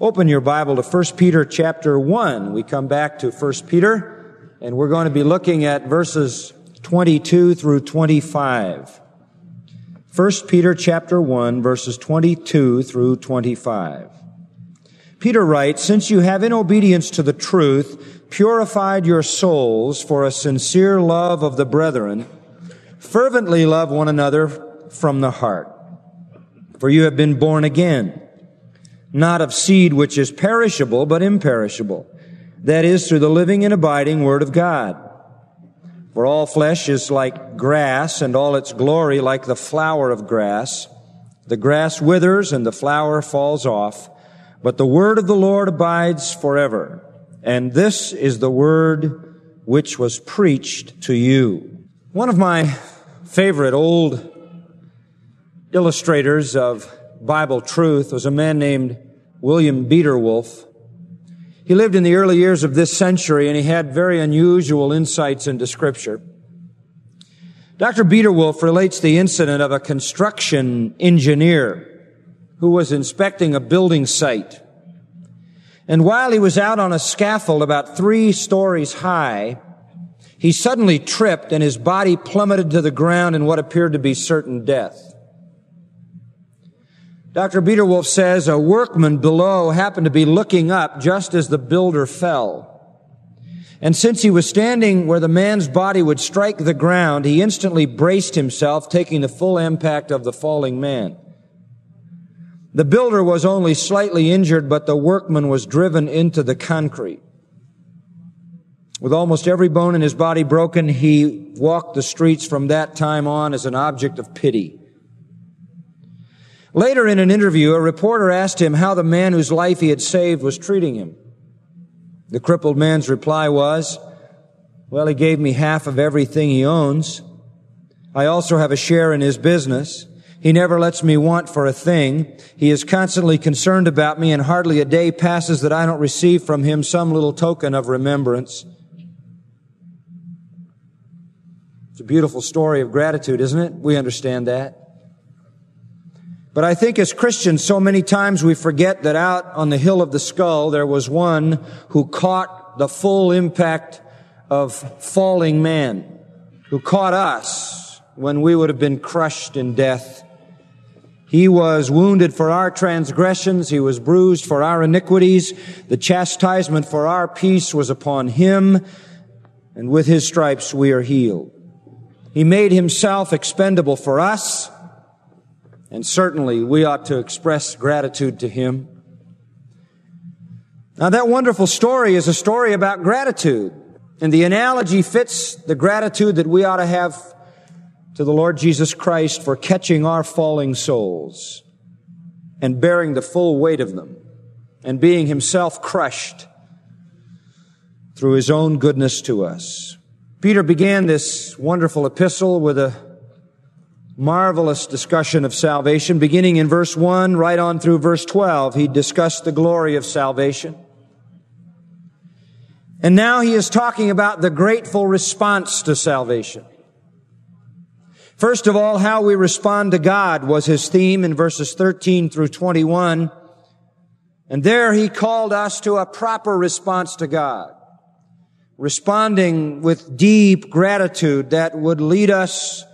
Open your Bible to 1 Peter chapter 1. We come back to 1 Peter and we're going to be looking at verses 22 through 25. 1 Peter chapter 1 verses 22 through 25. Peter writes, Since you have in obedience to the truth purified your souls for a sincere love of the brethren, fervently love one another from the heart. For you have been born again not of seed which is perishable, but imperishable. That is through the living and abiding Word of God. For all flesh is like grass, and all its glory like the flower of grass. The grass withers and the flower falls off, but the Word of the Lord abides forever. And this is the Word which was preached to you. One of my favorite old illustrators of Bible truth was a man named William Biederwolf. He lived in the early years of this century and he had very unusual insights into scripture. Dr. Biederwolf relates the incident of a construction engineer who was inspecting a building site. And while he was out on a scaffold about three stories high, he suddenly tripped and his body plummeted to the ground in what appeared to be certain death. Dr. Biederwolf says a workman below happened to be looking up just as the builder fell. And since he was standing where the man's body would strike the ground, he instantly braced himself, taking the full impact of the falling man. The builder was only slightly injured, but the workman was driven into the concrete. With almost every bone in his body broken, he walked the streets from that time on as an object of pity. Later in an interview, a reporter asked him how the man whose life he had saved was treating him. The crippled man's reply was, well, he gave me half of everything he owns. I also have a share in his business. He never lets me want for a thing. He is constantly concerned about me and hardly a day passes that I don't receive from him some little token of remembrance. It's a beautiful story of gratitude, isn't it? We understand that. But I think as Christians, so many times we forget that out on the hill of the skull, there was one who caught the full impact of falling man, who caught us when we would have been crushed in death. He was wounded for our transgressions. He was bruised for our iniquities. The chastisement for our peace was upon him. And with his stripes we are healed. He made himself expendable for us and certainly we ought to express gratitude to him. Now that wonderful story is a story about gratitude. And the analogy fits the gratitude that we ought to have to the Lord Jesus Christ for catching our falling souls and bearing the full weight of them and being himself crushed through his own goodness to us. Peter began this wonderful epistle with a marvelous discussion of salvation. Beginning in verse 1 right on through verse 12, he discussed the glory of salvation. And now he is talking about the grateful response to salvation. First of all, how we respond to God was his theme in verses 13 through 21. And there he called us to a proper response to God. Responding with deep gratitude that would lead us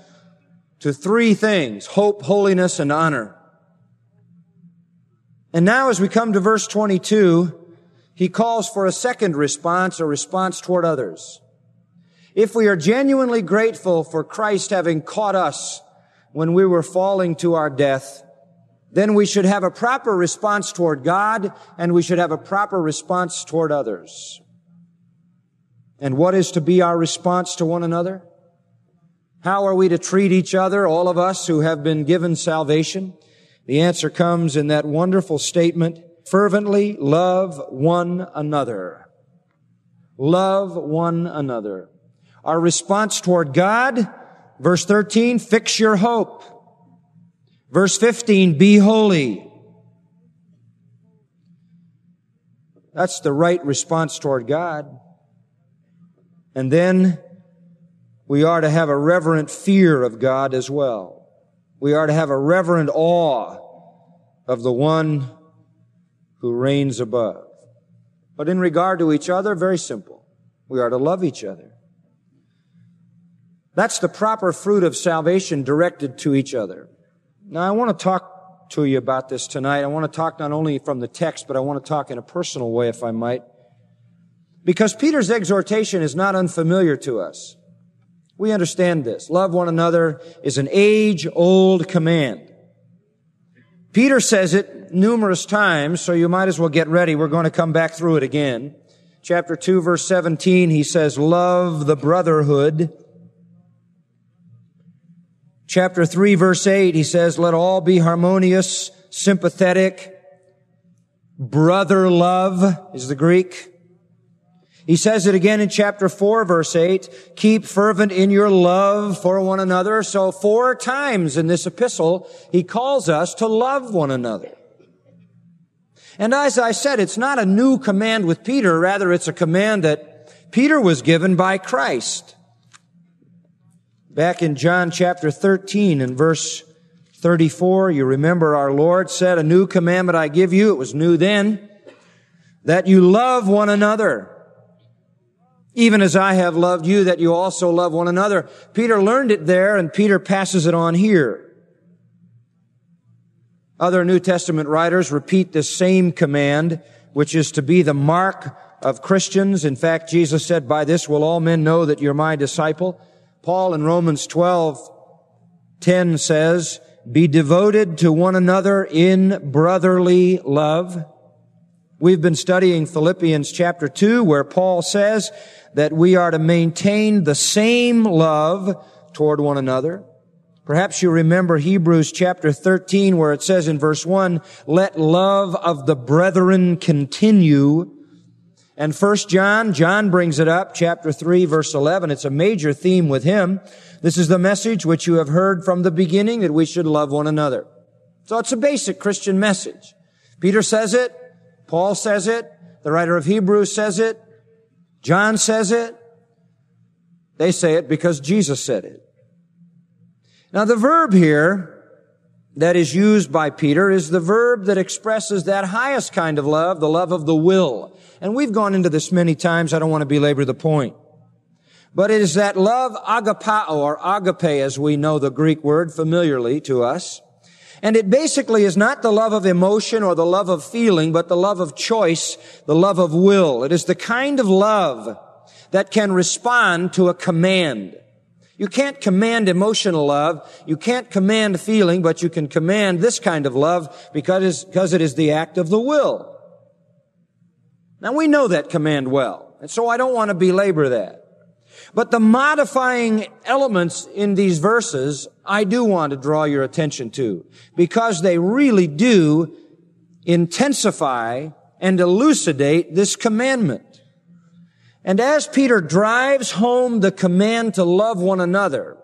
to three things, hope, holiness, and honor. And now as we come to verse 22, he calls for a second response, a response toward others. If we are genuinely grateful for Christ having caught us when we were falling to our death, then we should have a proper response toward God and we should have a proper response toward others. And what is to be our response to one another? How are we to treat each other, all of us who have been given salvation? The answer comes in that wonderful statement, fervently love one another. Love one another. Our response toward God, verse 13, fix your hope. Verse 15, be holy. That's the right response toward God. And then we are to have a reverent fear of God as well. We are to have a reverent awe of the one who reigns above. But in regard to each other, very simple. We are to love each other. That's the proper fruit of salvation directed to each other. Now I want to talk to you about this tonight. I want to talk not only from the text, but I want to talk in a personal way, if I might. Because Peter's exhortation is not unfamiliar to us. We understand this. Love one another is an age-old command. Peter says it numerous times, so you might as well get ready. We're going to come back through it again. Chapter 2 verse 17, he says, love the brotherhood. Chapter 3 verse 8, he says, let all be harmonious, sympathetic, brother love is the Greek. He says it again in chapter 4 verse 8, keep fervent in your love for one another. So four times in this epistle, he calls us to love one another. And as I said, it's not a new command with Peter, rather it's a command that Peter was given by Christ. Back in John chapter 13 and verse 34, you remember our Lord said, a new commandment I give you, it was new then, that you love one another even as I have loved you, that you also love one another. Peter learned it there, and Peter passes it on here. Other New Testament writers repeat this same command, which is to be the mark of Christians. In fact, Jesus said, by this will all men know that you're my disciple. Paul in Romans 12, 10 says, be devoted to one another in brotherly love. We've been studying Philippians chapter 2 where Paul says that we are to maintain the same love toward one another. Perhaps you remember Hebrews chapter 13 where it says in verse 1, let love of the brethren continue. And first John, John brings it up, chapter 3 verse 11. It's a major theme with him. This is the message which you have heard from the beginning that we should love one another. So it's a basic Christian message. Peter says it. Paul says it. The writer of Hebrews says it. John says it. They say it because Jesus said it. Now the verb here that is used by Peter is the verb that expresses that highest kind of love, the love of the will. And we've gone into this many times. I don't want to belabor the point. But it is that love agapao or agape as we know the Greek word familiarly to us. And it basically is not the love of emotion or the love of feeling, but the love of choice, the love of will. It is the kind of love that can respond to a command. You can't command emotional love. You can't command feeling, but you can command this kind of love because, because it is the act of the will. Now we know that command well. And so I don't want to belabor that. But the modifying elements in these verses, I do want to draw your attention to because they really do intensify and elucidate this commandment. And as Peter drives home the command to love one another,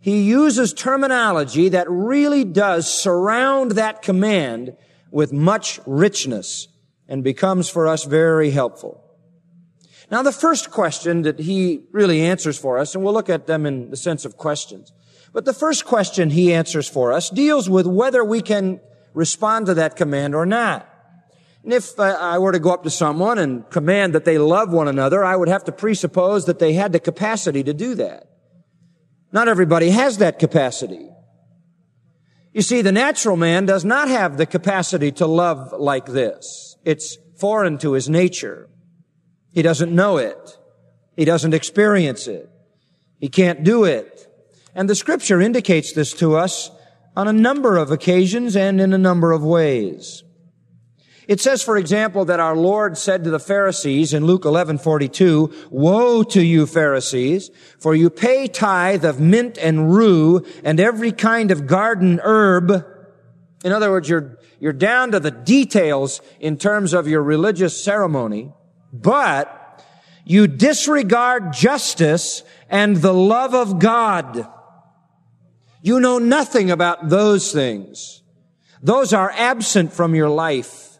he uses terminology that really does surround that command with much richness and becomes for us very helpful. Now, the first question that he really answers for us, and we'll look at them in the sense of questions, but the first question he answers for us deals with whether we can respond to that command or not. And if uh, I were to go up to someone and command that they love one another, I would have to presuppose that they had the capacity to do that. Not everybody has that capacity. You see, the natural man does not have the capacity to love like this. It's foreign to his nature. He doesn't know it. He doesn't experience it. He can't do it. And the scripture indicates this to us on a number of occasions and in a number of ways. It says, for example, that our Lord said to the Pharisees in Luke 11:42, "Woe to you Pharisees, for you pay tithe of mint and rue and every kind of garden herb." In other words, you're, you're down to the details in terms of your religious ceremony. But you disregard justice and the love of God. You know nothing about those things. Those are absent from your life.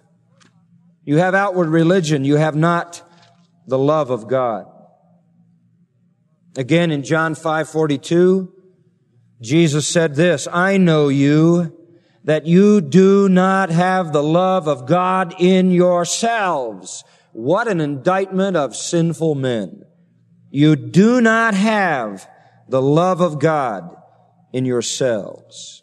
You have outward religion. You have not the love of God. Again in John 5:42, Jesus said this, I know you that you do not have the love of God in yourselves. What an indictment of sinful men. You do not have the love of God in yourselves.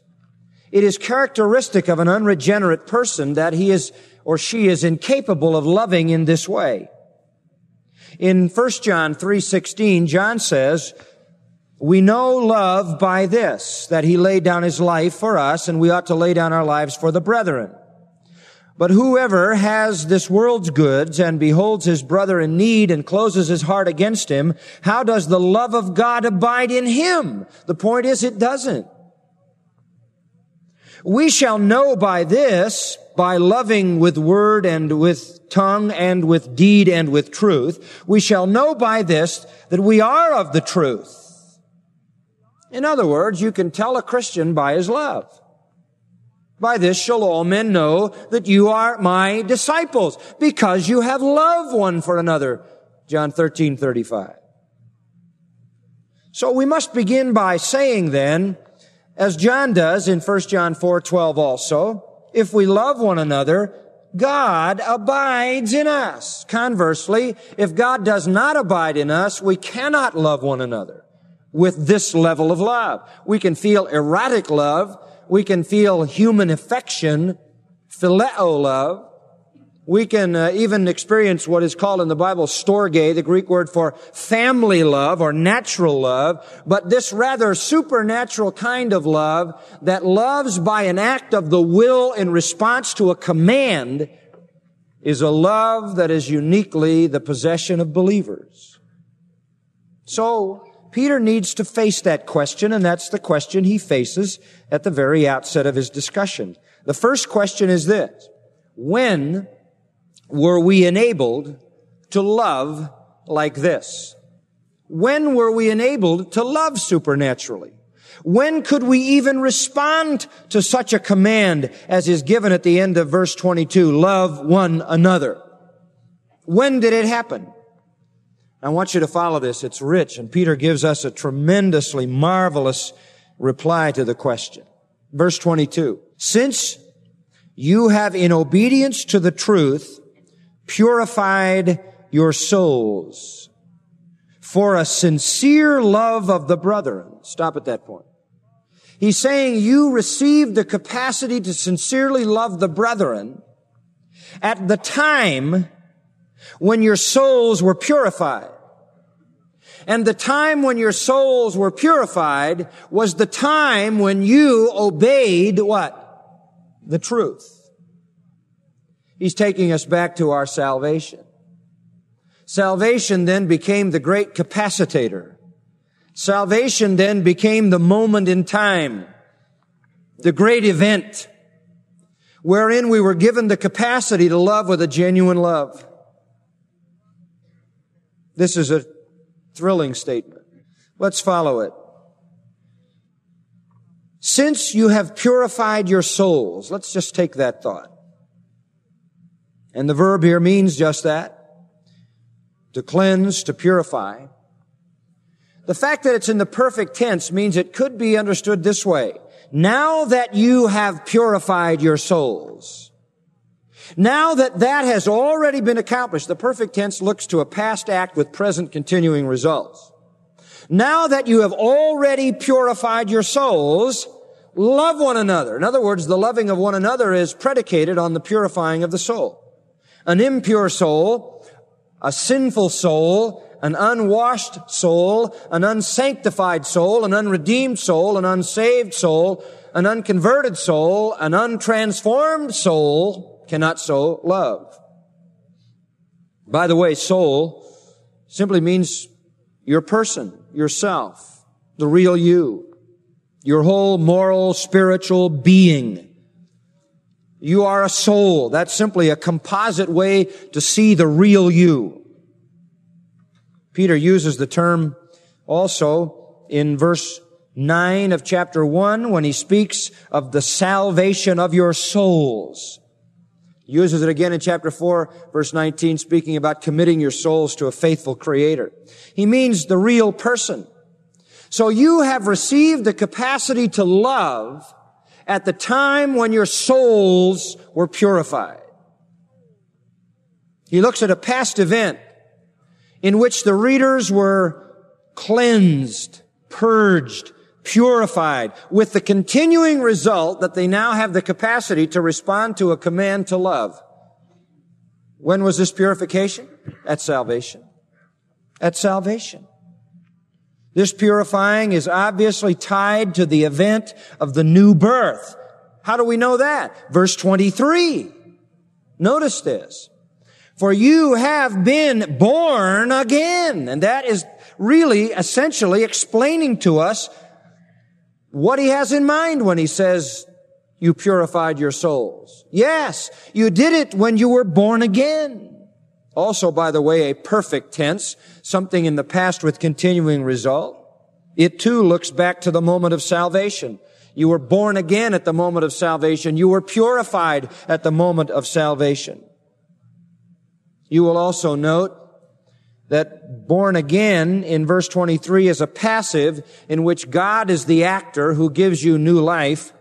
It is characteristic of an unregenerate person that he is or she is incapable of loving in this way. In 1 John 3:16, John says, "We know love by this, that he laid down his life for us, and we ought to lay down our lives for the brethren." But whoever has this world's goods and beholds his brother in need and closes his heart against him, how does the love of God abide in him? The point is it doesn't. We shall know by this, by loving with word and with tongue and with deed and with truth, we shall know by this that we are of the truth. In other words, you can tell a Christian by his love. By this shall all men know that you are my disciples, because you have love one for another. John 13, 35. So we must begin by saying then, as John does in 1 John 4, 12 also, if we love one another, God abides in us. Conversely, if God does not abide in us, we cannot love one another with this level of love. We can feel erratic love. We can feel human affection, phileo love, we can uh, even experience what is called in the Bible storge, the Greek word for family love or natural love, but this rather supernatural kind of love that loves by an act of the will in response to a command is a love that is uniquely the possession of believers. So, Peter needs to face that question, and that's the question he faces at the very outset of his discussion. The first question is this. When were we enabled to love like this? When were we enabled to love supernaturally? When could we even respond to such a command as is given at the end of verse 22? Love one another. When did it happen? I want you to follow this. It's rich, and Peter gives us a tremendously marvelous reply to the question. Verse 22. Since you have in obedience to the truth purified your souls for a sincere love of the brethren. Stop at that point. He's saying you received the capacity to sincerely love the brethren at the time when your souls were purified. And the time when your souls were purified was the time when you obeyed what? The truth. He's taking us back to our salvation. Salvation then became the great capacitator. Salvation then became the moment in time, the great event wherein we were given the capacity to love with a genuine love. This is a thrilling statement. Let's follow it. Since you have purified your souls, let's just take that thought. And the verb here means just that. To cleanse, to purify. The fact that it's in the perfect tense means it could be understood this way. Now that you have purified your souls, now that that has already been accomplished, the perfect tense looks to a past act with present continuing results. Now that you have already purified your souls, love one another. In other words, the loving of one another is predicated on the purifying of the soul an impure soul, a sinful soul, an unwashed soul, an unsanctified soul, an unredeemed soul, an unsaved soul, an unconverted soul, an untransformed soul cannot so love. By the way, soul simply means your person, yourself, the real you, your whole moral, spiritual being. You are a soul. That's simply a composite way to see the real you. Peter uses the term also in verse 9 of chapter 1 when he speaks of the salvation of your souls. He uses it again in chapter 4 verse 19 speaking about committing your souls to a faithful creator. He means the real person. So you have received the capacity to love at the time when your souls were purified. He looks at a past event in which the readers were cleansed, purged, purified, with the continuing result that they now have the capacity to respond to a command to love. When was this purification? At salvation. At salvation. This purifying is obviously tied to the event of the new birth. How do we know that? Verse 23. Notice this. For you have been born again. And that is really essentially explaining to us what he has in mind when he says you purified your souls. Yes, you did it when you were born again. Also, by the way, a perfect tense, something in the past with continuing result. It too looks back to the moment of salvation. You were born again at the moment of salvation. You were purified at the moment of salvation. You will also note that born again in verse 23 is a passive in which God is the actor who gives you new life,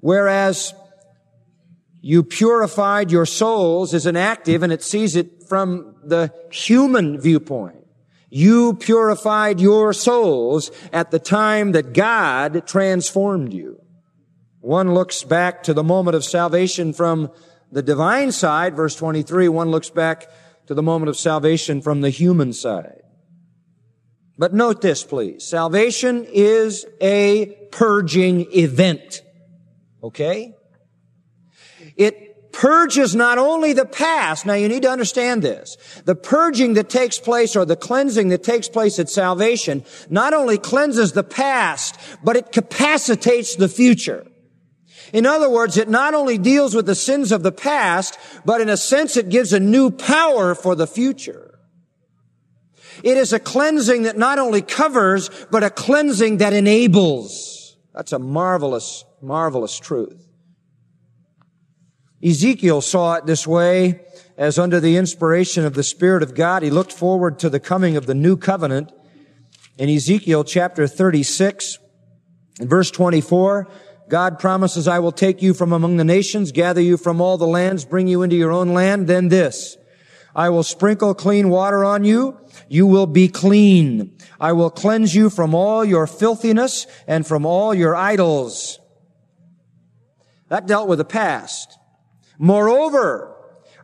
whereas you purified your souls is an active and it sees it from the human viewpoint. You purified your souls at the time that God transformed you. One looks back to the moment of salvation from the divine side, verse 23. One looks back to the moment of salvation from the human side. But note this, please. Salvation is a purging event. Okay? It purges not only the past, now you need to understand this. The purging that takes place or the cleansing that takes place at salvation not only cleanses the past, but it capacitates the future. In other words, it not only deals with the sins of the past, but in a sense it gives a new power for the future. It is a cleansing that not only covers, but a cleansing that enables. That's a marvelous, marvelous truth. Ezekiel saw it this way as under the inspiration of the Spirit of God, he looked forward to the coming of the new covenant. In Ezekiel chapter 36, in verse 24, God promises, I will take you from among the nations, gather you from all the lands, bring you into your own land. Then this, I will sprinkle clean water on you. You will be clean. I will cleanse you from all your filthiness and from all your idols. That dealt with the past. Moreover,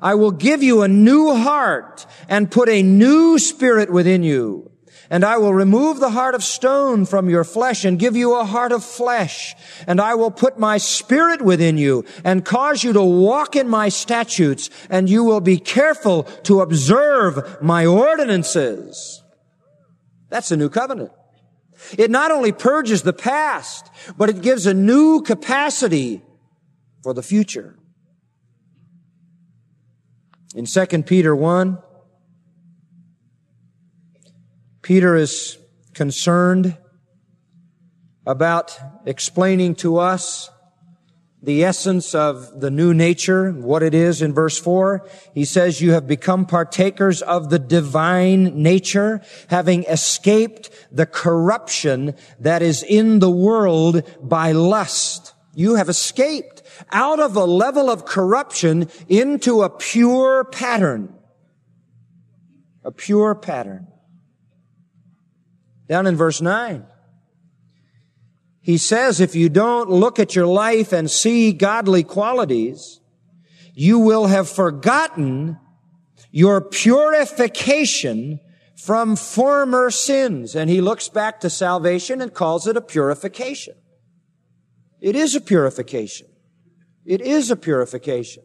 I will give you a new heart and put a new spirit within you. And I will remove the heart of stone from your flesh and give you a heart of flesh. And I will put my spirit within you and cause you to walk in my statutes and you will be careful to observe my ordinances. That's a new covenant. It not only purges the past, but it gives a new capacity for the future. In 2 Peter 1, Peter is concerned about explaining to us the essence of the new nature, what it is in verse 4. He says, you have become partakers of the divine nature, having escaped the corruption that is in the world by lust. You have escaped out of a level of corruption into a pure pattern. A pure pattern. Down in verse 9. He says if you don't look at your life and see godly qualities, you will have forgotten your purification from former sins. And he looks back to salvation and calls it a purification. It is a purification. It is a purification.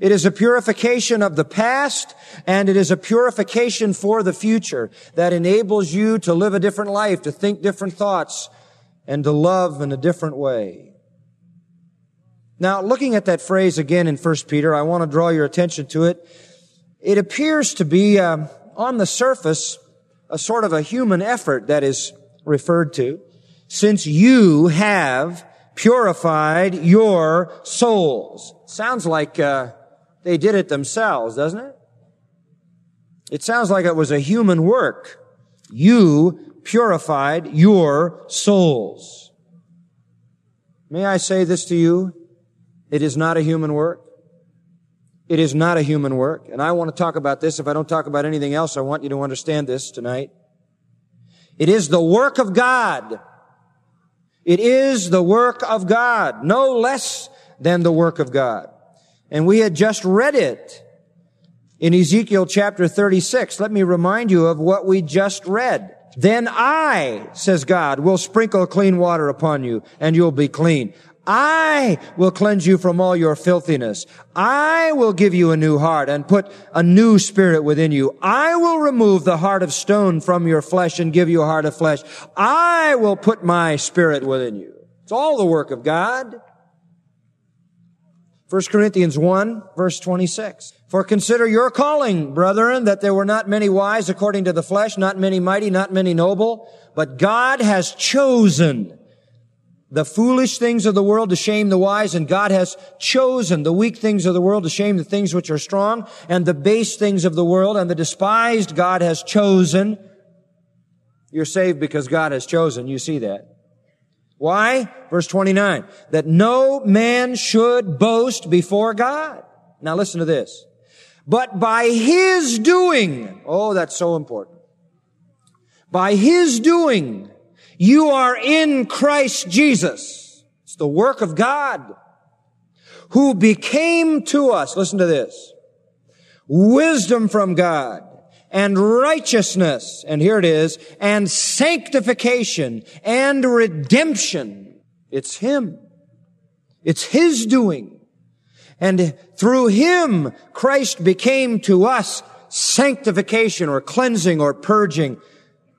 It is a purification of the past and it is a purification for the future that enables you to live a different life, to think different thoughts, and to love in a different way. Now, looking at that phrase again in 1 Peter, I want to draw your attention to it. It appears to be, uh, on the surface, a sort of a human effort that is referred to. Since you have purified your souls. Sounds like uh, they did it themselves, doesn't it? It sounds like it was a human work. You purified your souls. May I say this to you? It is not a human work. It is not a human work. And I want to talk about this. If I don't talk about anything else, I want you to understand this tonight. It is the work of God. It is the work of God, no less than the work of God. And we had just read it in Ezekiel chapter 36. Let me remind you of what we just read. Then I, says God, will sprinkle clean water upon you and you'll be clean. I will cleanse you from all your filthiness. I will give you a new heart and put a new spirit within you. I will remove the heart of stone from your flesh and give you a heart of flesh. I will put my spirit within you. It's all the work of God. 1 Corinthians 1 verse 26. For consider your calling, brethren, that there were not many wise according to the flesh, not many mighty, not many noble, but God has chosen the foolish things of the world to shame the wise, and God has chosen the weak things of the world to shame the things which are strong, and the base things of the world, and the despised God has chosen. You're saved because God has chosen. You see that. Why? Verse 29. That no man should boast before God. Now listen to this. But by his doing, oh, that's so important. By his doing, you are in Christ Jesus. It's the work of God who became to us, listen to this, wisdom from God and righteousness, and here it is, and sanctification and redemption. It's Him. It's His doing. And through Him, Christ became to us sanctification or cleansing or purging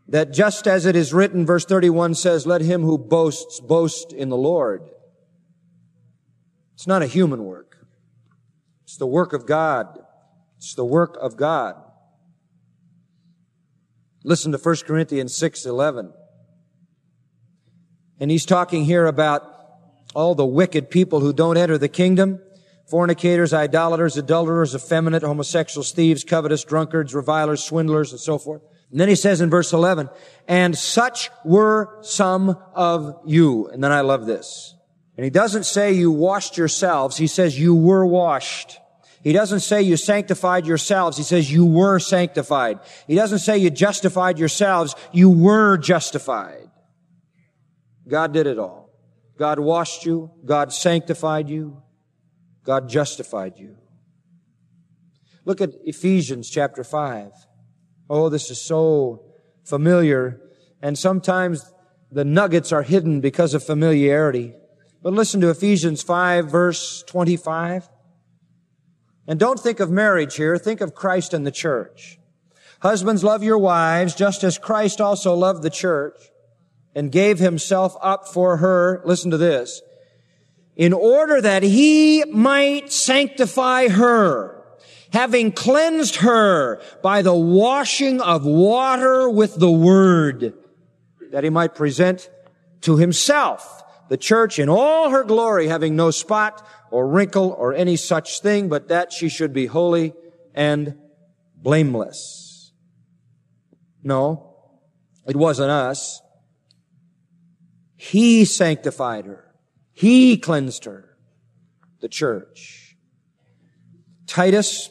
that just as it is written, verse 31 says, let him who boasts boast in the Lord. It's not a human work. It's the work of God. It's the work of God. Listen to 1 Corinthians 6, 11. And he's talking here about all the wicked people who don't enter the kingdom. Fornicators, idolaters, adulterers, effeminate, homosexuals, thieves, covetous, drunkards, revilers, swindlers, and so forth. And then he says in verse 11, and such were some of you. And then I love this. And he doesn't say you washed yourselves. He says you were washed. He doesn't say you sanctified yourselves. He says you were sanctified. He doesn't say you justified yourselves. You were justified. God did it all. God washed you. God sanctified you. God justified you. Look at Ephesians chapter 5. Oh, this is so familiar. And sometimes the nuggets are hidden because of familiarity. But listen to Ephesians 5 verse 25. And don't think of marriage here. Think of Christ and the church. Husbands, love your wives just as Christ also loved the church and gave himself up for her. Listen to this. In order that he might sanctify her having cleansed her by the washing of water with the word, that he might present to himself the church in all her glory, having no spot or wrinkle or any such thing, but that she should be holy and blameless. No, it wasn't us. He sanctified her. He cleansed her. The church. Titus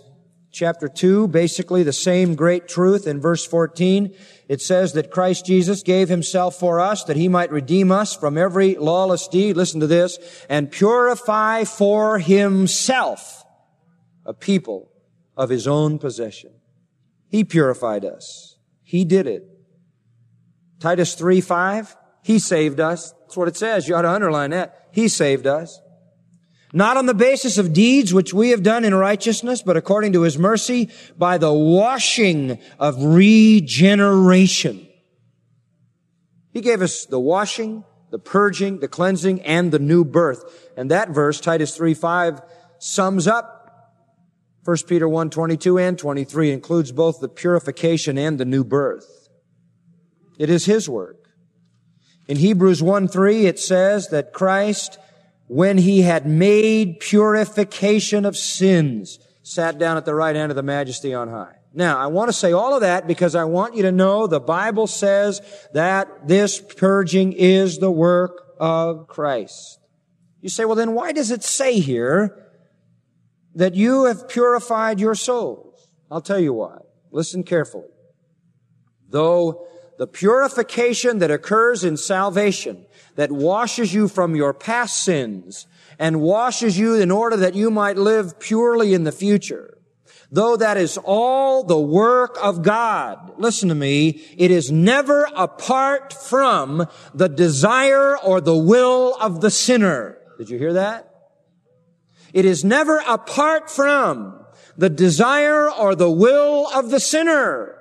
chapter 2, basically the same great truth in verse 14. It says that Christ Jesus gave himself for us that he might redeem us from every lawless deed. Listen to this. And purify for himself a people of his own possession. He purified us. He did it. Titus 3, 5. He saved us. That's what it says. You ought to underline that. He saved us not on the basis of deeds which we have done in righteousness, but according to his mercy by the washing of regeneration. He gave us the washing, the purging, the cleansing, and the new birth. And that verse, Titus 3, 5, sums up 1 Peter 1, 22 and 23, includes both the purification and the new birth. It is his work. In Hebrews 1, 3, it says that Christ when he had made purification of sins, sat down at the right hand of the majesty on high. Now, I want to say all of that because I want you to know the Bible says that this purging is the work of Christ. You say, well then why does it say here that you have purified your souls? I'll tell you why. Listen carefully. Though the purification that occurs in salvation that washes you from your past sins and washes you in order that you might live purely in the future. Though that is all the work of God, listen to me, it is never apart from the desire or the will of the sinner. Did you hear that? It is never apart from the desire or the will of the sinner.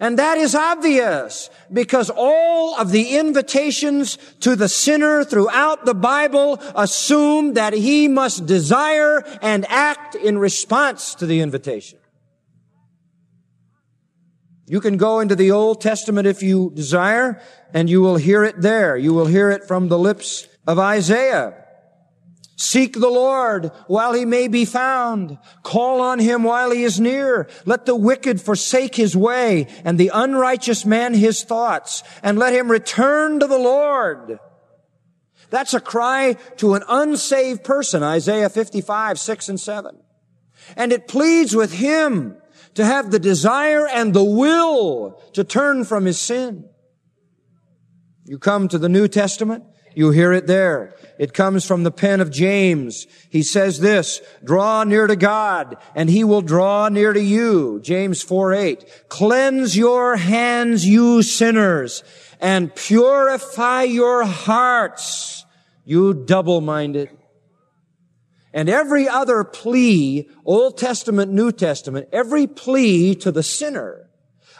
And that is obvious because all of the invitations to the sinner throughout the Bible assume that he must desire and act in response to the invitation. You can go into the Old Testament if you desire and you will hear it there. You will hear it from the lips of Isaiah. Seek the Lord while he may be found. Call on him while he is near. Let the wicked forsake his way and the unrighteous man his thoughts and let him return to the Lord. That's a cry to an unsaved person, Isaiah 55, 6 and 7. And it pleads with him to have the desire and the will to turn from his sin. You come to the New Testament, you hear it there. It comes from the pen of James. He says this, draw near to God and he will draw near to you. James 4, 8. Cleanse your hands, you sinners, and purify your hearts, you double-minded. And every other plea, Old Testament, New Testament, every plea to the sinner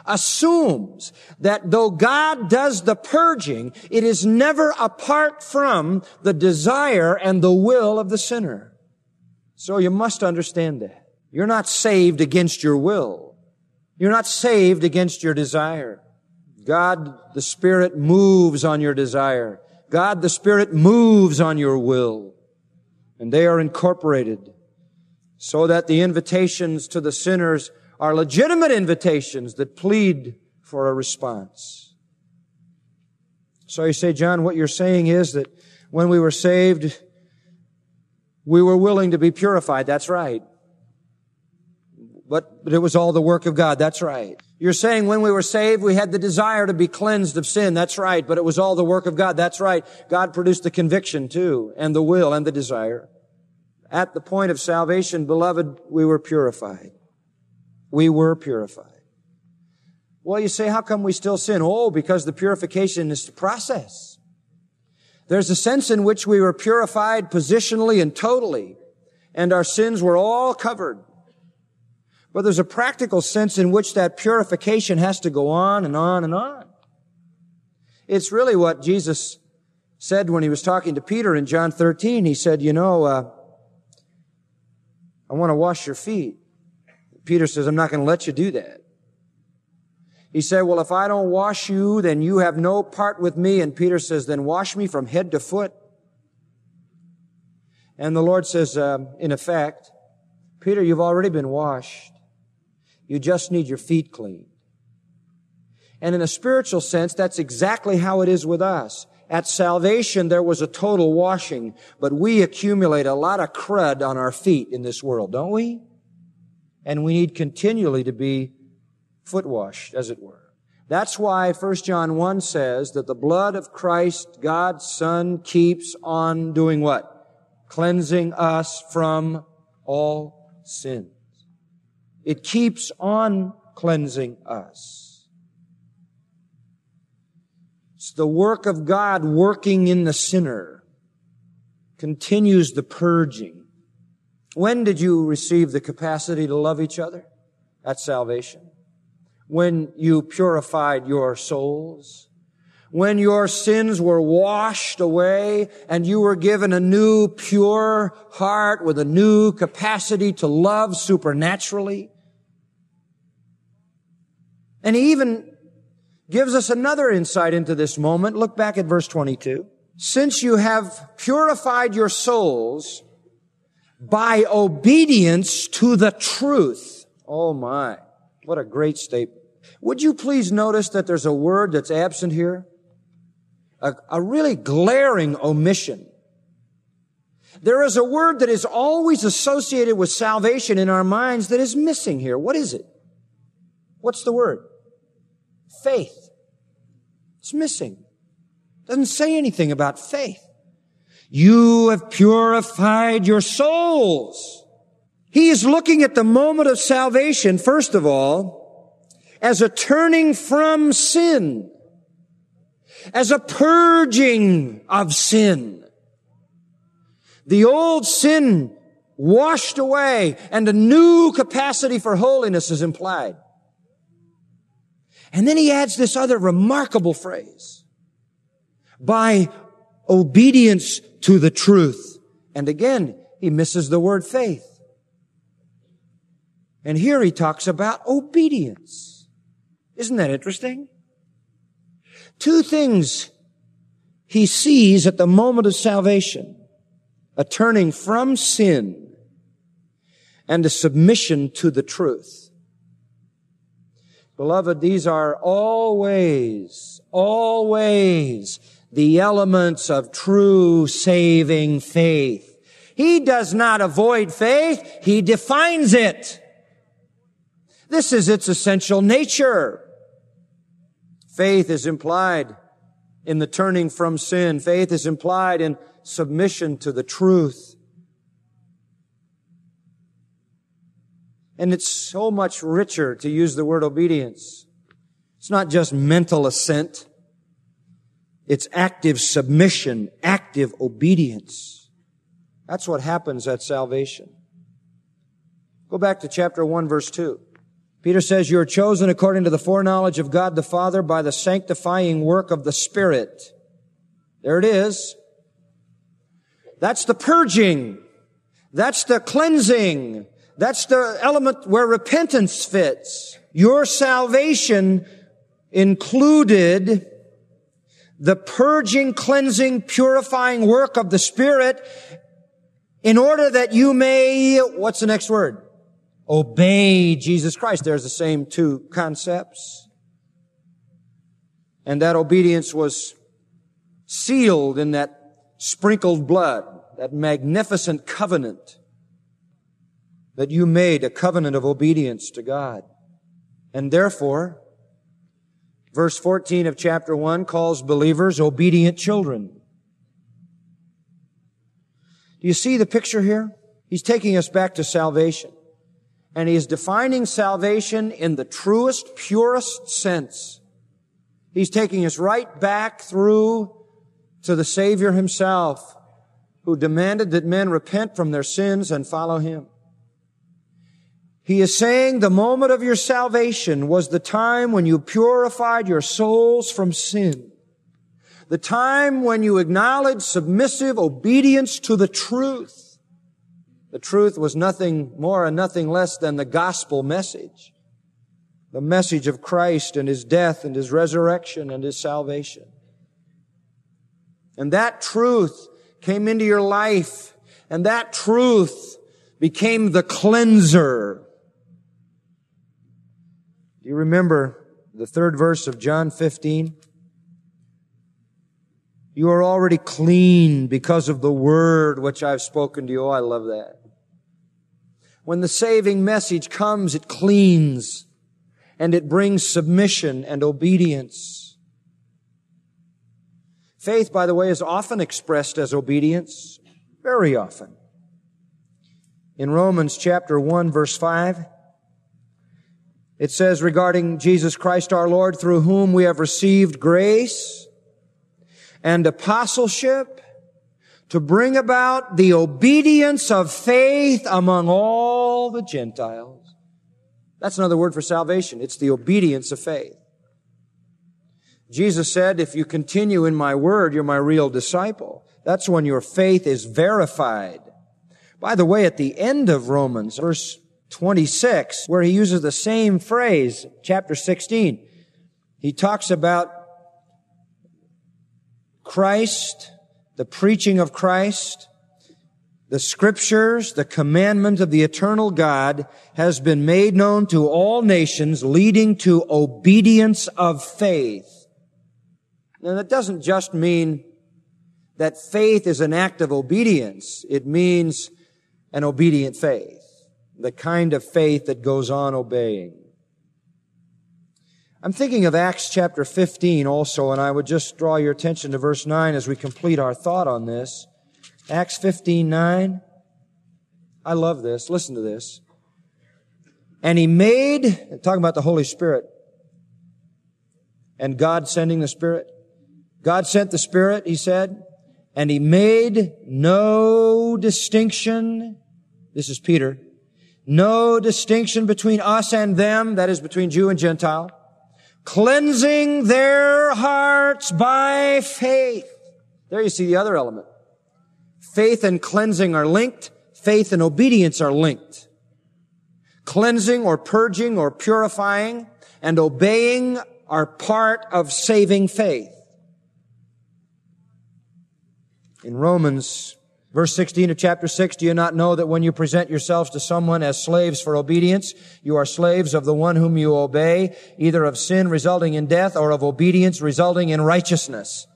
assumes that though God does the purging, it is never apart from the desire and the will of the sinner. So you must understand that. You're not saved against your will. You're not saved against your desire. God, the Spirit moves on your desire. God, the Spirit moves on your will. And they are incorporated so that the invitations to the sinners are legitimate invitations that plead for a response. So you say, John, what you're saying is that when we were saved, we were willing to be purified. That's right. But, but it was all the work of God. That's right. You're saying when we were saved, we had the desire to be cleansed of sin. That's right. But it was all the work of God. That's right. God produced the conviction too, and the will and the desire. At the point of salvation, beloved, we were purified we were purified. Well, you say, how come we still sin? Oh, because the purification is the process. There's a sense in which we were purified positionally and totally, and our sins were all covered. But there's a practical sense in which that purification has to go on and on and on. It's really what Jesus said when he was talking to Peter in John 13. He said, you know, uh, I want to wash your feet. Peter says, I'm not going to let you do that. He said, well, if I don't wash you, then you have no part with me. And Peter says, then wash me from head to foot. And the Lord says, uh, in effect, Peter, you've already been washed. You just need your feet cleaned. And in a spiritual sense, that's exactly how it is with us. At salvation, there was a total washing, but we accumulate a lot of crud on our feet in this world, don't we? And we need continually to be foot washed, as it were. That's why 1 John 1 says that the blood of Christ, God's Son, keeps on doing what? Cleansing us from all sins. It keeps on cleansing us. It's the work of God working in the sinner, continues the purging. When did you receive the capacity to love each other? At salvation. When you purified your souls. When your sins were washed away and you were given a new pure heart with a new capacity to love supernaturally. And he even gives us another insight into this moment. Look back at verse 22. Since you have purified your souls by obedience to the truth. Oh my, what a great statement. Would you please notice that there's a word that's absent here? A, a really glaring omission. There is a word that is always associated with salvation in our minds that is missing here. What is it? What's the word? Faith. It's missing. Doesn't say anything about faith. You have purified your souls. He is looking at the moment of salvation, first of all, as a turning from sin, as a purging of sin. The old sin washed away and a new capacity for holiness is implied. And then he adds this other remarkable phrase. By obedience to the truth. And again, he misses the word faith. And here he talks about obedience. Isn't that interesting? Two things he sees at the moment of salvation. A turning from sin and a submission to the truth. Beloved, these are always, always the elements of true saving faith. He does not avoid faith, he defines it. This is its essential nature. Faith is implied in the turning from sin. Faith is implied in submission to the truth. And it's so much richer to use the word obedience. It's not just mental assent. It's active submission, active obedience. That's what happens at salvation. Go back to chapter 1 verse 2. Peter says, you are chosen according to the foreknowledge of God the Father by the sanctifying work of the Spirit. There it is. That's the purging. That's the cleansing. That's the element where repentance fits. Your salvation included the purging, cleansing, purifying work of the Spirit in order that you may, what's the next word? Obey Jesus Christ. There's the same two concepts. And that obedience was sealed in that sprinkled blood, that magnificent covenant that you made a covenant of obedience to God. And therefore, verse 14 of chapter 1 calls believers obedient children. Do you see the picture here? He's taking us back to salvation. And he is defining salvation in the truest, purest sense. He's taking us right back through to the Savior himself, who demanded that men repent from their sins and follow him. He is saying the moment of your salvation was the time when you purified your souls from sin. The time when you acknowledged submissive obedience to the truth. The truth was nothing more and nothing less than the gospel message. The message of Christ and His death and His resurrection and His salvation. And that truth came into your life and that truth became the cleanser you remember the third verse of John 15? You are already clean because of the word which I've spoken to you. Oh, I love that. When the saving message comes, it cleans and it brings submission and obedience. Faith, by the way, is often expressed as obedience, very often. In Romans chapter 1 verse 5, it says regarding Jesus Christ our Lord, through whom we have received grace and apostleship to bring about the obedience of faith among all the Gentiles. That's another word for salvation. It's the obedience of faith. Jesus said, if you continue in my word, you're my real disciple. That's when your faith is verified. By the way, at the end of Romans, verse 26, where he uses the same phrase, chapter 16. He talks about Christ, the preaching of Christ, the scriptures, the commandment of the eternal God has been made known to all nations, leading to obedience of faith. Now that doesn't just mean that faith is an act of obedience. It means an obedient faith. The kind of faith that goes on obeying. I'm thinking of Acts chapter 15 also, and I would just draw your attention to verse 9 as we complete our thought on this. Acts 15, 9. I love this. Listen to this. And he made, talking about the Holy Spirit, and God sending the Spirit. God sent the Spirit, he said, and he made no distinction. This is Peter. No distinction between us and them, that is between Jew and Gentile cleansing their hearts by faith. There you see the other element. Faith and cleansing are linked. Faith and obedience are linked. Cleansing or purging or purifying and obeying are part of saving faith. In Romans Verse 16 of chapter 6, do you not know that when you present yourselves to someone as slaves for obedience, you are slaves of the one whom you obey, either of sin resulting in death or of obedience resulting in righteousness?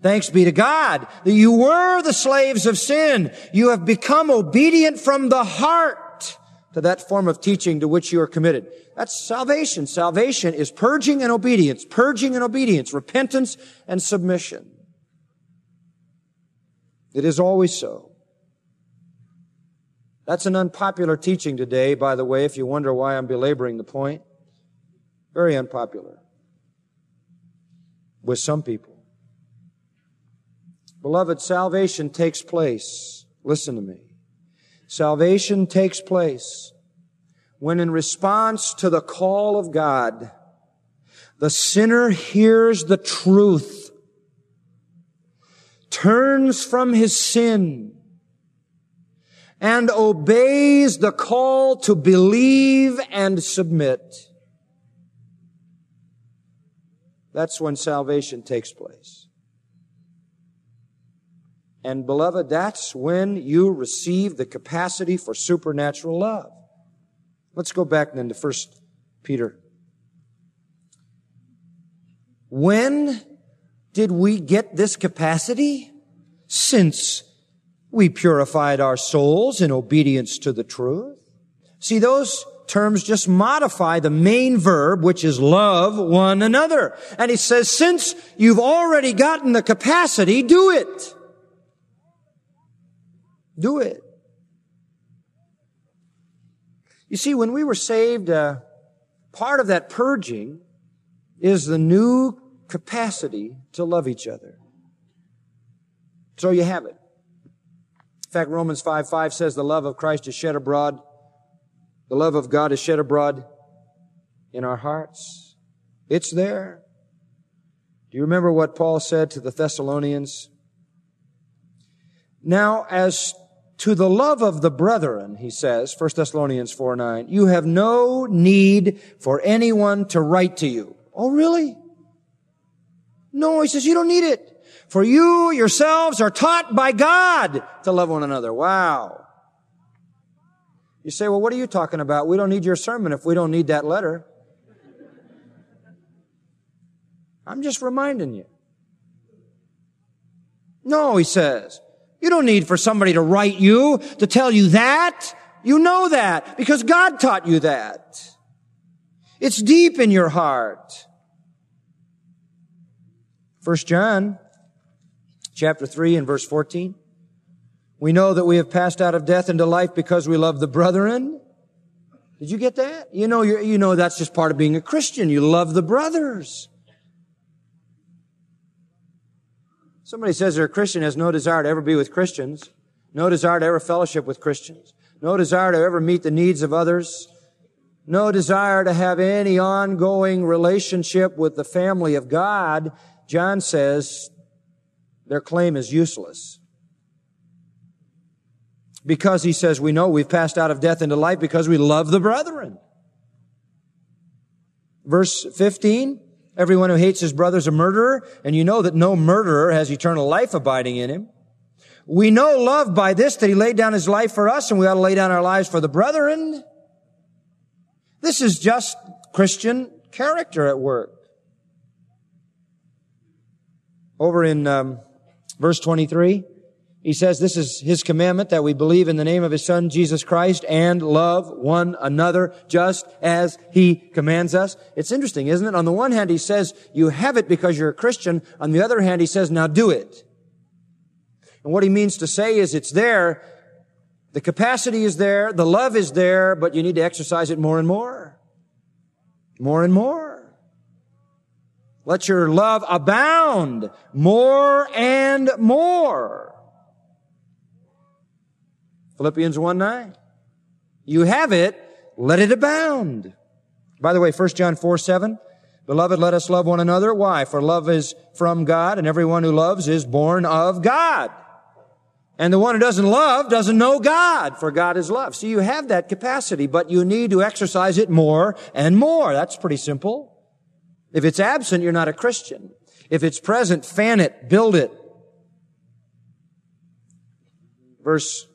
Thanks be to God that you were the slaves of sin. You have become obedient from the heart to that form of teaching to which you are committed. That's salvation. Salvation is purging and obedience, purging and obedience, repentance and submission. It is always so. That's an unpopular teaching today, by the way, if you wonder why I'm belaboring the point. Very unpopular. With some people. Beloved, salvation takes place. Listen to me. Salvation takes place when in response to the call of God, the sinner hears the truth turns from his sin and obeys the call to believe and submit. That's when salvation takes place. And beloved, that's when you receive the capacity for supernatural love. Let's go back then to 1 Peter. When did we get this capacity? Since we purified our souls in obedience to the truth. See, those terms just modify the main verb, which is love one another. And he says, since you've already gotten the capacity, do it. Do it. You see, when we were saved, uh, part of that purging is the new capacity to love each other. So you have it. In fact, Romans 5 5 says the love of Christ is shed abroad. The love of God is shed abroad in our hearts. It's there. Do you remember what Paul said to the Thessalonians? Now, as to the love of the brethren, he says, 1 Thessalonians 4 9, you have no need for anyone to write to you. Oh, really? No, he says, you don't need it. For you yourselves are taught by God to love one another. Wow. You say, well, what are you talking about? We don't need your sermon if we don't need that letter. I'm just reminding you. No, he says. You don't need for somebody to write you to tell you that. You know that because God taught you that. It's deep in your heart. First John chapter 3 and verse 14. We know that we have passed out of death into life because we love the brethren. Did you get that? You know, you know that's just part of being a Christian. You love the brothers. Somebody says they're a Christian has no desire to ever be with Christians, no desire to ever fellowship with Christians, no desire to ever meet the needs of others, no desire to have any ongoing relationship with the family of God. John says their claim is useless. Because he says, we know we've passed out of death into life because we love the brethren. Verse 15, everyone who hates his brother is a murderer, and you know that no murderer has eternal life abiding in him. We know love by this that he laid down his life for us, and we ought to lay down our lives for the brethren. This is just Christian character at work. Over in um, Verse 23. He says this is his commandment that we believe in the name of his son Jesus Christ and love one another just as he commands us. It's interesting, isn't it? On the one hand, he says you have it because you're a Christian. On the other hand, he says now do it. And what he means to say is it's there. The capacity is there. The love is there, but you need to exercise it more and more. More and more. Let your love abound more and more. Philippians 1 9. You have it, let it abound. By the way, 1 John 4 7. Beloved, let us love one another. Why? For love is from God, and everyone who loves is born of God. And the one who doesn't love doesn't know God, for God is love. So you have that capacity, but you need to exercise it more and more. That's pretty simple. If it's absent, you're not a Christian. If it's present, fan it, build it. Verse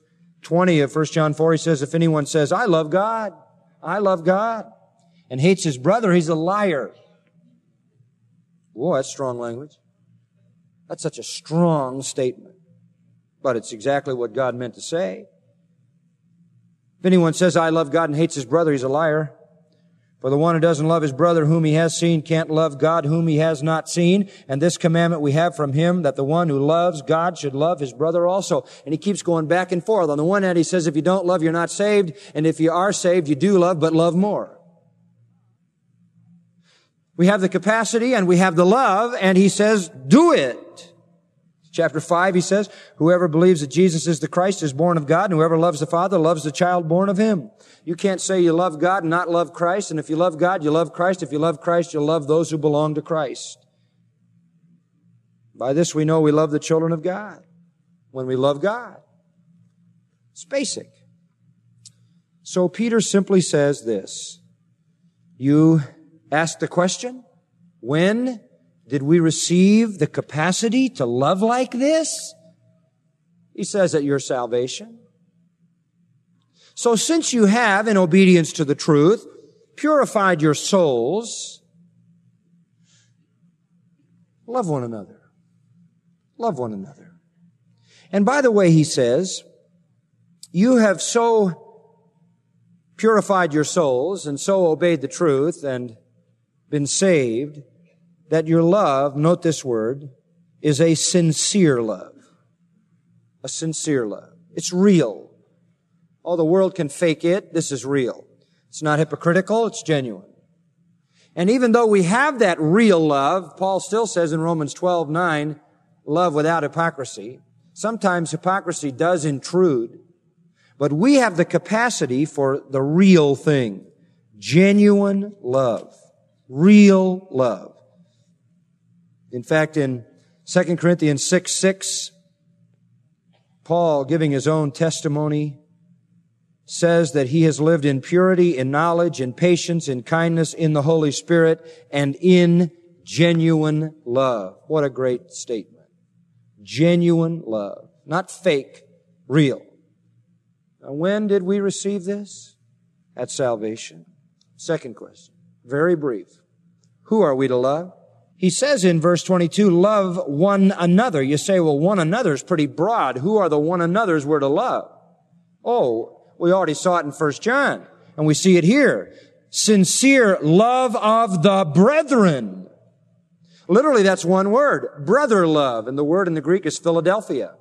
20 of 1 John 4, he says, if anyone says, I love God, I love God, and hates his brother, he's a liar. Whoa, that's strong language. That's such a strong statement. But it's exactly what God meant to say. If anyone says, I love God and hates his brother, he's a liar. For the one who doesn't love his brother whom he has seen can't love God whom he has not seen. And this commandment we have from him that the one who loves God should love his brother also. And he keeps going back and forth. On the one hand, he says, if you don't love, you're not saved. And if you are saved, you do love, but love more. We have the capacity and we have the love, and he says, do it. Chapter 5, he says, whoever believes that Jesus is the Christ is born of God, and whoever loves the Father loves the child born of him. You can't say you love God and not love Christ, and if you love God, you love Christ. If you love Christ, you'll love those who belong to Christ. By this we know we love the children of God. When we love God. It's basic. So Peter simply says this. You ask the question, when did we receive the capacity to love like this? He says at your salvation. So since you have, in obedience to the truth, purified your souls, love one another. Love one another. And by the way, he says, you have so purified your souls and so obeyed the truth and been saved that your love, note this word, is a sincere love. A sincere love. It's real. All the world can fake it. This is real. It's not hypocritical. It's genuine. And even though we have that real love, Paul still says in Romans 12, 9, love without hypocrisy. Sometimes hypocrisy does intrude, but we have the capacity for the real thing. Genuine love. Real love. In fact, in 2 Corinthians 6 6, Paul, giving his own testimony, says that he has lived in purity, in knowledge, in patience, in kindness, in the Holy Spirit, and in genuine love. What a great statement. Genuine love. Not fake, real. Now, when did we receive this? At salvation. Second question. Very brief. Who are we to love? He says in verse 22, love one another. You say, well, one another is pretty broad. Who are the one another's we're to love? Oh, we already saw it in 1 John, and we see it here. Sincere love of the brethren. Literally, that's one word. Brother love. And the word in the Greek is Philadelphia.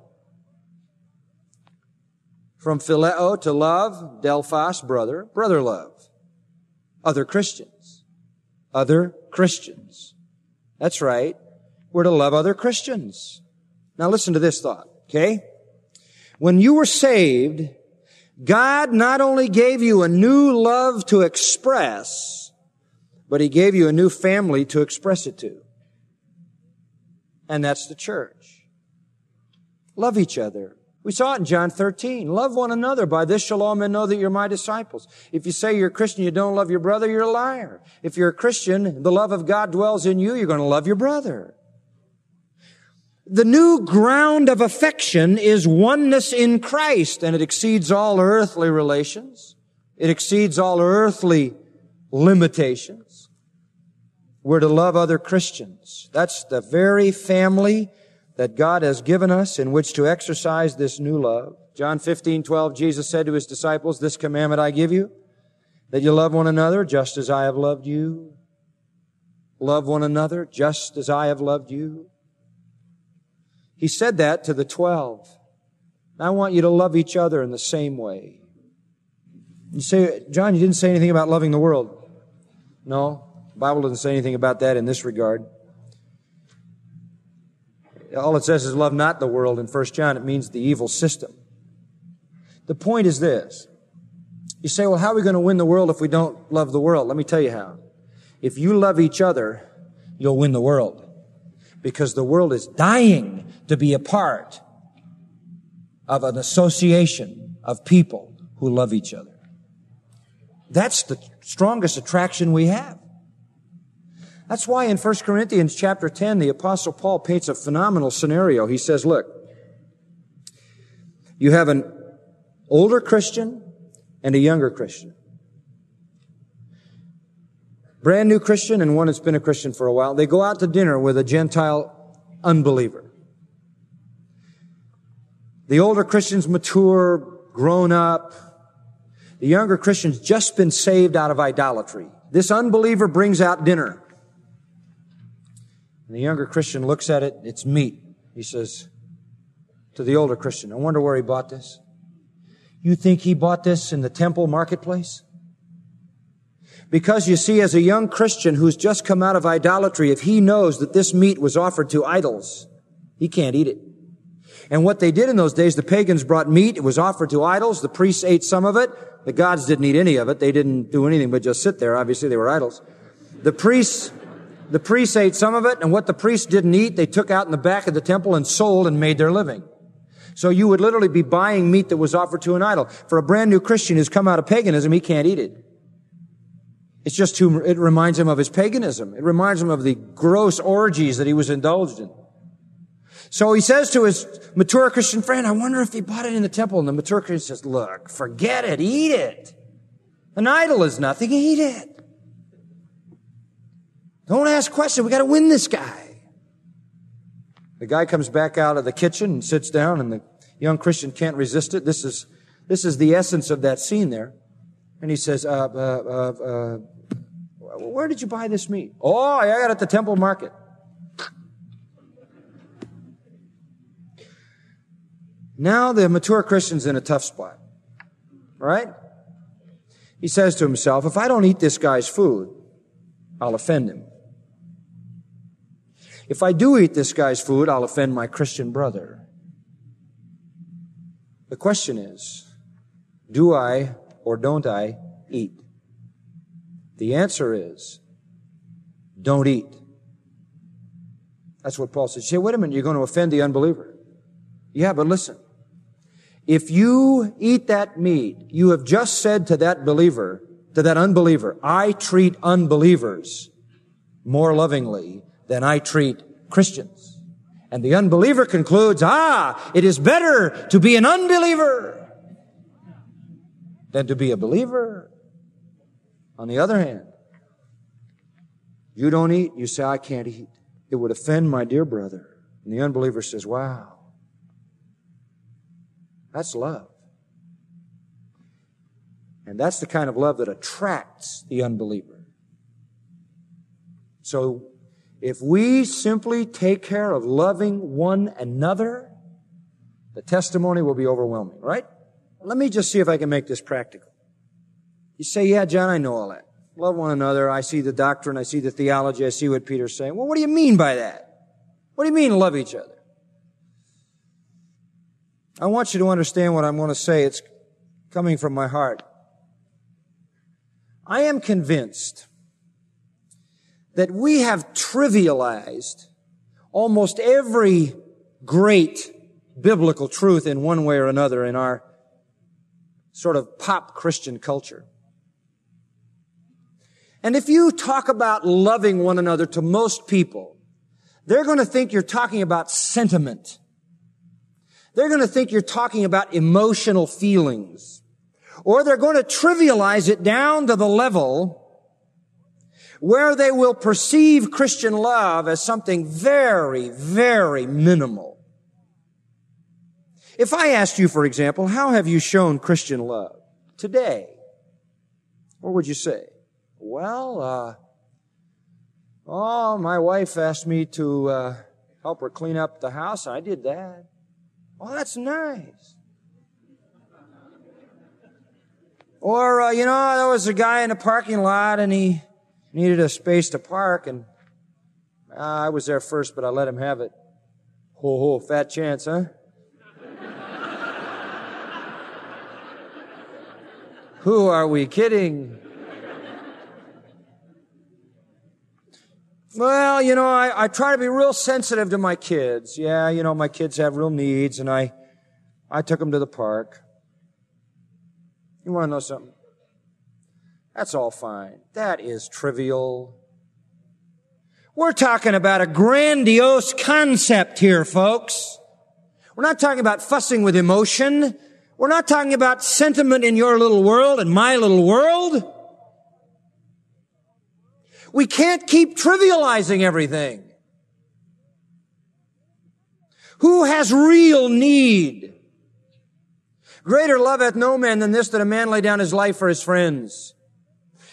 From phileo to love, delphos, brother, brother love. Other Christians. Other Christians. That's right. We're to love other Christians. Now listen to this thought, okay? When you were saved, God not only gave you a new love to express, but He gave you a new family to express it to. And that's the church. Love each other. We saw it in John 13. Love one another. By this shall all men know that you're my disciples. If you say you're a Christian, you don't love your brother, you're a liar. If you're a Christian, the love of God dwells in you, you're going to love your brother. The new ground of affection is oneness in Christ, and it exceeds all earthly relations. It exceeds all earthly limitations. We're to love other Christians. That's the very family that God has given us in which to exercise this new love. John 15, 12, Jesus said to his disciples, This commandment I give you, that you love one another just as I have loved you. Love one another just as I have loved you. He said that to the twelve. I want you to love each other in the same way. You say, John, you didn't say anything about loving the world. No, the Bible doesn't say anything about that in this regard. All it says is love not the world in 1 John. It means the evil system. The point is this. You say, well, how are we going to win the world if we don't love the world? Let me tell you how. If you love each other, you'll win the world. Because the world is dying to be a part of an association of people who love each other. That's the strongest attraction we have. That's why in 1 Corinthians chapter 10, the apostle Paul paints a phenomenal scenario. He says, look, you have an older Christian and a younger Christian. Brand new Christian and one that's been a Christian for a while. They go out to dinner with a Gentile unbeliever. The older Christian's mature, grown up. The younger Christian's just been saved out of idolatry. This unbeliever brings out dinner. And the younger Christian looks at it, it's meat. He says to the older Christian, I wonder where he bought this. You think he bought this in the temple marketplace? Because you see, as a young Christian who's just come out of idolatry, if he knows that this meat was offered to idols, he can't eat it. And what they did in those days, the pagans brought meat, it was offered to idols, the priests ate some of it, the gods didn't eat any of it, they didn't do anything but just sit there, obviously they were idols. The priests, the priests ate some of it, and what the priests didn't eat, they took out in the back of the temple and sold and made their living. So you would literally be buying meat that was offered to an idol. For a brand new Christian who's come out of paganism, he can't eat it. It's just too, it reminds him of his paganism. It reminds him of the gross orgies that he was indulged in. So he says to his mature Christian friend, I wonder if he bought it in the temple. And the mature Christian says, look, forget it, eat it. An idol is nothing, eat it. Don't ask questions. We got to win this guy. The guy comes back out of the kitchen and sits down and the young Christian can't resist it. This is, this is the essence of that scene there. And he says, uh, uh, uh, uh where did you buy this meat? Oh, I got it at the temple market. Now the mature Christian's in a tough spot. Right? He says to himself, if I don't eat this guy's food, I'll offend him. If I do eat this guy's food, I'll offend my Christian brother. The question is, do I or don't I eat? The answer is, don't eat. That's what Paul says. You say, wait a minute, you're going to offend the unbeliever. Yeah, but listen. If you eat that meat, you have just said to that believer, to that unbeliever, I treat unbelievers more lovingly than I treat Christians. And the unbeliever concludes, ah, it is better to be an unbeliever than to be a believer. On the other hand, you don't eat, you say, I can't eat. It would offend my dear brother. And the unbeliever says, wow, that's love. And that's the kind of love that attracts the unbeliever. So if we simply take care of loving one another, the testimony will be overwhelming, right? Let me just see if I can make this practical. You say, yeah, John, I know all that. Love one another. I see the doctrine. I see the theology. I see what Peter's saying. Well, what do you mean by that? What do you mean love each other? I want you to understand what I'm going to say. It's coming from my heart. I am convinced that we have trivialized almost every great biblical truth in one way or another in our sort of pop Christian culture. And if you talk about loving one another to most people, they're going to think you're talking about sentiment. They're going to think you're talking about emotional feelings. Or they're going to trivialize it down to the level where they will perceive Christian love as something very, very minimal. If I asked you, for example, how have you shown Christian love today? What would you say? Well, uh, oh, my wife asked me to uh, help her clean up the house. And I did that. Oh, that's nice. Or, uh, you know, there was a guy in the parking lot and he needed a space to park and uh, I was there first, but I let him have it. Ho ho, fat chance, huh? Who are we kidding? Well, you know, I, I try to be real sensitive to my kids. Yeah, you know, my kids have real needs and I, I took them to the park. You want to know something? That's all fine. That is trivial. We're talking about a grandiose concept here, folks. We're not talking about fussing with emotion. We're not talking about sentiment in your little world and my little world. We can't keep trivializing everything. Who has real need? Greater love hath no man than this that a man lay down his life for his friends.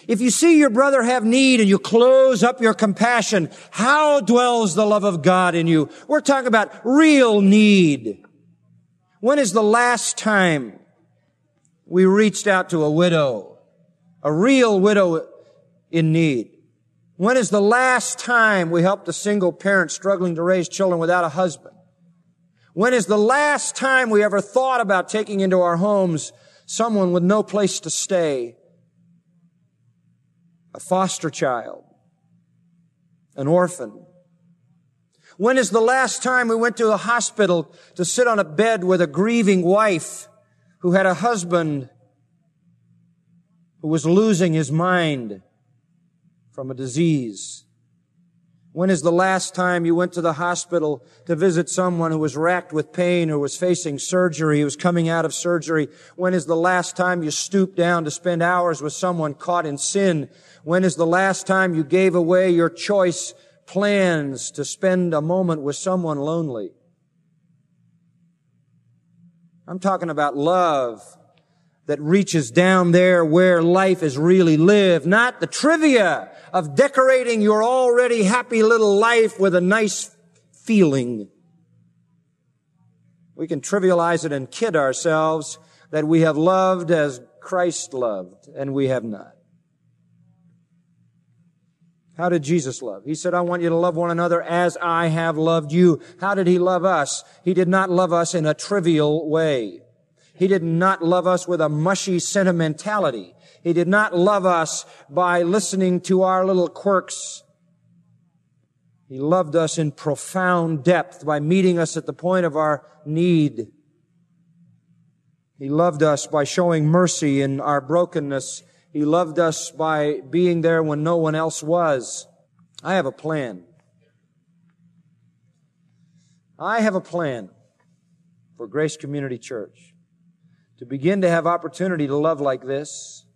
If you see your brother have need and you close up your compassion, how dwells the love of God in you? We're talking about real need. When is the last time we reached out to a widow, a real widow in need? When is the last time we helped a single parent struggling to raise children without a husband? When is the last time we ever thought about taking into our homes someone with no place to stay a foster child, an orphan. When is the last time we went to a hospital to sit on a bed with a grieving wife who had a husband who was losing his mind from a disease? When is the last time you went to the hospital to visit someone who was racked with pain or was facing surgery, who was coming out of surgery? When is the last time you stooped down to spend hours with someone caught in sin? When is the last time you gave away your choice plans to spend a moment with someone lonely? I'm talking about love that reaches down there where life is really lived, not the trivia of decorating your already happy little life with a nice feeling. We can trivialize it and kid ourselves that we have loved as Christ loved, and we have not. How did Jesus love? He said, I want you to love one another as I have loved you. How did he love us? He did not love us in a trivial way. He did not love us with a mushy sentimentality. He did not love us by listening to our little quirks. He loved us in profound depth by meeting us at the point of our need. He loved us by showing mercy in our brokenness. He loved us by being there when no one else was. I have a plan. I have a plan for Grace Community Church to begin to have opportunity to love like this.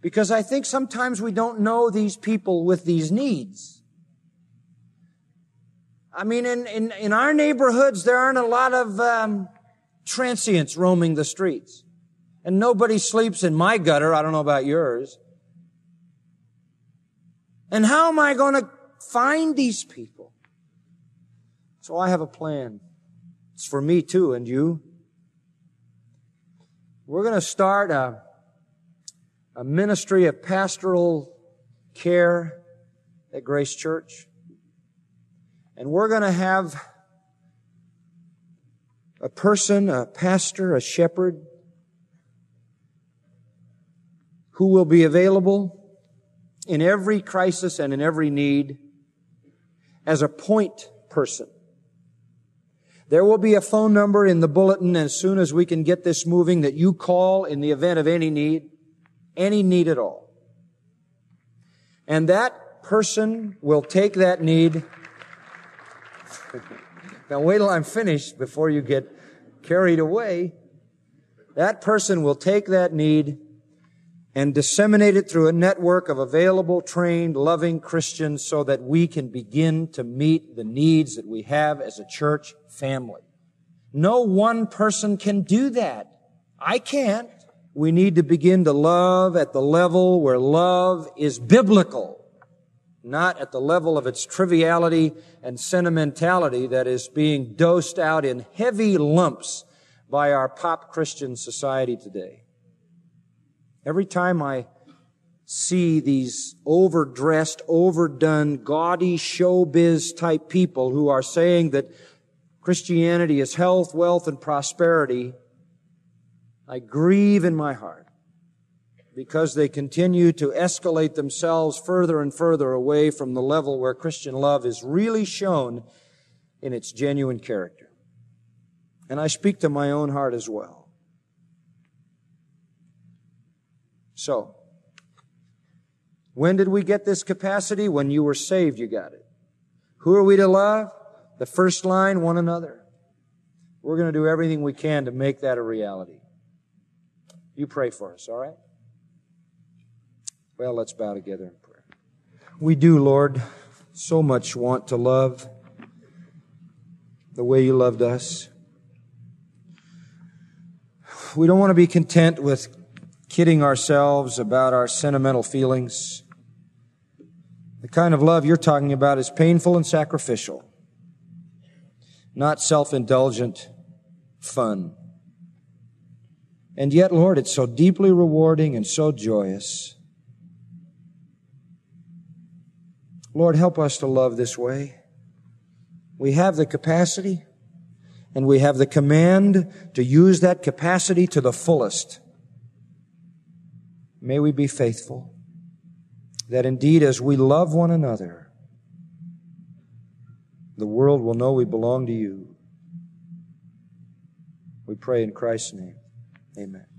Because I think sometimes we don't know these people with these needs. I mean, in, in, in our neighborhoods, there aren't a lot of um, transients roaming the streets. And nobody sleeps in my gutter. I don't know about yours. And how am I going to find these people? So I have a plan. It's for me too, and you. We're going to start a, a ministry of pastoral care at Grace Church. And we're going to have a person, a pastor, a shepherd, who will be available in every crisis and in every need as a point person. There will be a phone number in the bulletin as soon as we can get this moving that you call in the event of any need, any need at all. And that person will take that need. now wait till I'm finished before you get carried away. That person will take that need and disseminate it through a network of available, trained, loving Christians so that we can begin to meet the needs that we have as a church family. No one person can do that. I can't. We need to begin to love at the level where love is biblical, not at the level of its triviality and sentimentality that is being dosed out in heavy lumps by our pop Christian society today. Every time I see these overdressed, overdone, gaudy showbiz type people who are saying that Christianity is health, wealth, and prosperity, I grieve in my heart because they continue to escalate themselves further and further away from the level where Christian love is really shown in its genuine character. And I speak to my own heart as well. So, when did we get this capacity? When you were saved, you got it. Who are we to love? The first line, one another. We're going to do everything we can to make that a reality. You pray for us, all right? Well, let's bow together in prayer. We do, Lord, so much want to love the way you loved us. We don't want to be content with kidding ourselves about our sentimental feelings. The kind of love you're talking about is painful and sacrificial, not self-indulgent fun. And yet, Lord, it's so deeply rewarding and so joyous. Lord, help us to love this way. We have the capacity and we have the command to use that capacity to the fullest. May we be faithful that indeed as we love one another, the world will know we belong to you. We pray in Christ's name. Amen.